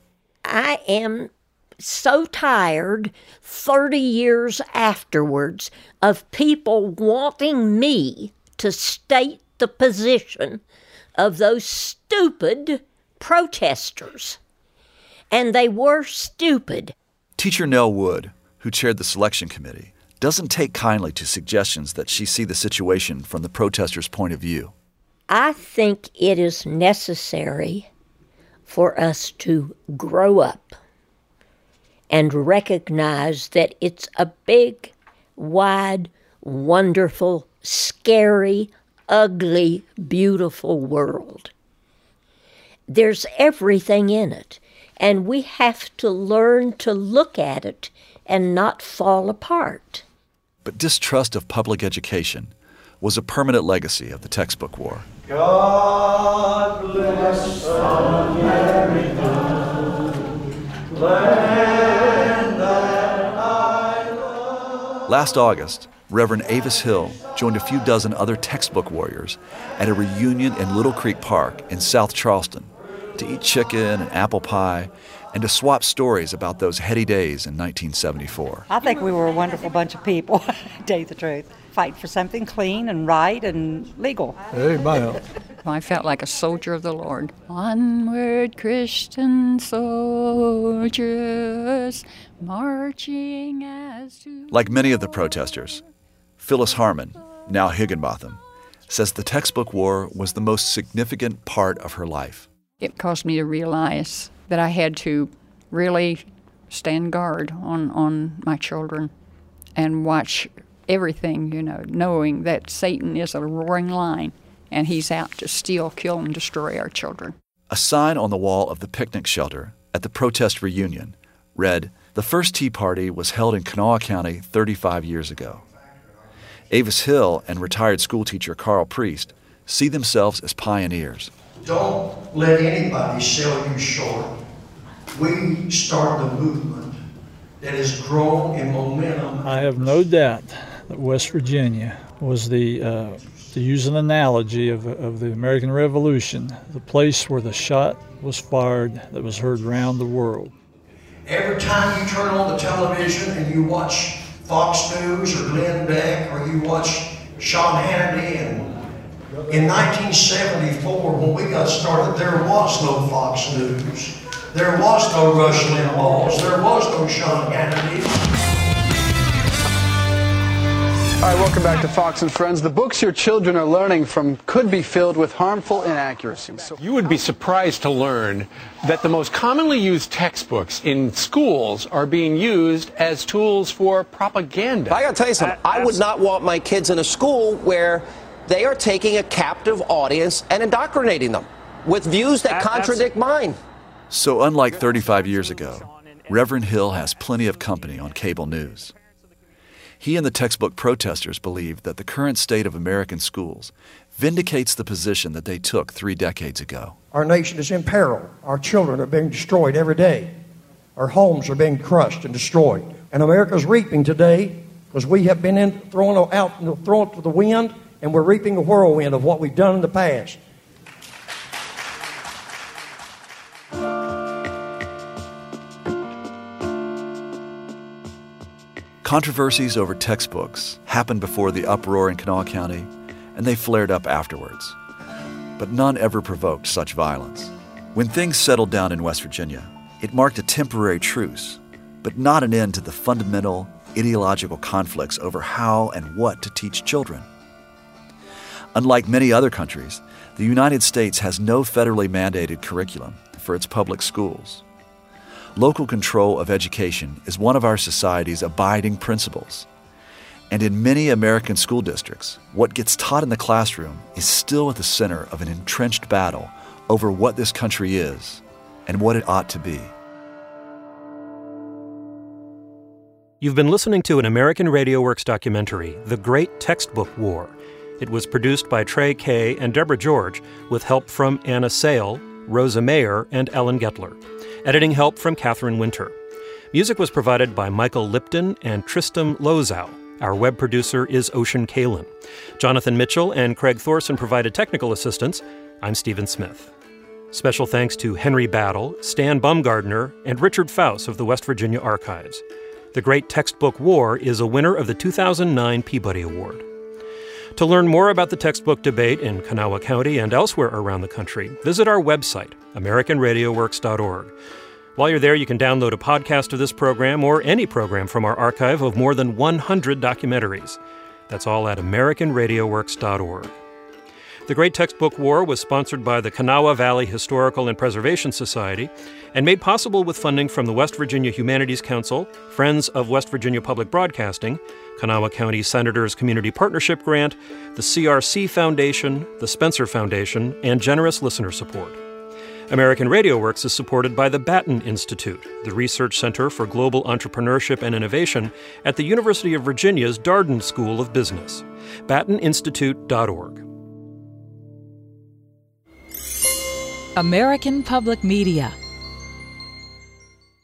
Speaker 63: I am so tired 30 years afterwards of people wanting me to state the position of those stupid protesters. And they were stupid.
Speaker 17: Teacher Nell Wood, who chaired the selection committee, doesn't take kindly to suggestions that she see the situation from the protesters' point of view.
Speaker 63: I think it is necessary for us to grow up and recognize that it's a big, wide, wonderful, scary, ugly, beautiful world. There's everything in it, and we have to learn to look at it and not fall apart.
Speaker 17: But distrust of public education was a permanent legacy of the textbook war.
Speaker 64: God bless America,
Speaker 17: Last August, Reverend Avis Hill joined a few dozen other textbook warriors at a reunion in Little Creek Park in South Charleston to eat chicken and apple pie and to swap stories about those heady days in 1974.
Speaker 65: I think we were a wonderful bunch of people, to tell you the truth. Fight for something clean and right and legal.
Speaker 21: Amen.
Speaker 66: I felt like a soldier of the Lord. Onward, Christian soldiers, marching as to.
Speaker 17: Like many of the protesters, Phyllis Harmon, now Higginbotham, says the textbook war was the most significant part of her life.
Speaker 66: It caused me to realize that I had to really stand guard on, on my children and watch everything, you know, knowing that Satan is a roaring lion and he's out to steal, kill, and destroy our children.
Speaker 17: A sign on the wall of the picnic shelter at the protest reunion read, The first Tea Party was held in Kanawha County 35 years ago. Avis Hill and retired schoolteacher Carl Priest see themselves as pioneers.
Speaker 59: Don't let anybody sell you short. We start the movement that has grown in momentum.
Speaker 44: I have no doubt that West Virginia was the, uh, to use an analogy of, of the American Revolution, the place where the shot was fired that was heard round the world.
Speaker 59: Every time you turn on the television and you watch Fox News or Glenn Beck or you watch Sean Hannity and in 1974 when we got started there was no Fox News. There was no Rush Limbaughs. There was no Sean Hannity.
Speaker 67: All right, welcome back to Fox and Friends. The books your children are learning from could be filled with harmful inaccuracies.
Speaker 47: You would be surprised to learn that the most commonly used textbooks in schools are being used as tools for propaganda.
Speaker 29: I gotta tell you something. I would not want my kids in a school where they are taking a captive audience and indoctrinating them with views that contradict mine.
Speaker 17: So, unlike 35 years ago, Reverend Hill has plenty of company on cable news. He and the textbook protesters believe that the current state of American schools vindicates the position that they took three decades ago.
Speaker 59: Our nation is in peril. Our children are being destroyed every day. Our homes are being crushed and destroyed. And America's reaping today because we have been in, thrown out, thrown to the wind, and we're reaping a whirlwind of what we've done in the past.
Speaker 17: Controversies over textbooks happened before the uproar in Kanawha County, and they flared up afterwards. But none ever provoked such violence. When things settled down in West Virginia, it marked a temporary truce, but not an end to the fundamental ideological conflicts over how and what to teach children. Unlike many other countries, the United States has no federally mandated curriculum for its public schools. Local control of education is one of our society's abiding principles. And in many American school districts, what gets taught in the classroom is still at the center of an entrenched battle over what this country is and what it ought to be.
Speaker 9: You've been listening to an American Radio Works documentary, The Great Textbook War. It was produced by Trey Kay and Deborah George with help from Anna Sale, Rosa Mayer, and Ellen Getler. Editing help from Catherine Winter. Music was provided by Michael Lipton and Tristam Lozow. Our web producer is Ochen Kaylan. Jonathan Mitchell and Craig Thorson provided technical assistance. I'm Stephen Smith. Special thanks to Henry Battle, Stan Bumgardner, and Richard Faust of the West Virginia Archives. The Great Textbook War is a winner of the 2009 Peabody Award. To learn more about the textbook debate in Kanawha County and elsewhere around the country, visit our website, AmericanRadioWorks.org. While you're there, you can download a podcast of this program or any program from our archive of more than 100 documentaries. That's all at AmericanRadioWorks.org. The Great Textbook War was sponsored by the Kanawha Valley Historical and Preservation Society and made possible with funding from the West Virginia Humanities Council, Friends of West Virginia Public Broadcasting, Kanawha County Senators Community Partnership Grant, the CRC Foundation, the Spencer Foundation, and generous listener support. American Radio Works is supported by the Batten Institute, the Research Center for Global Entrepreneurship and Innovation at the University of Virginia's Darden School of Business. BattenInstitute.org.
Speaker 68: American Public Media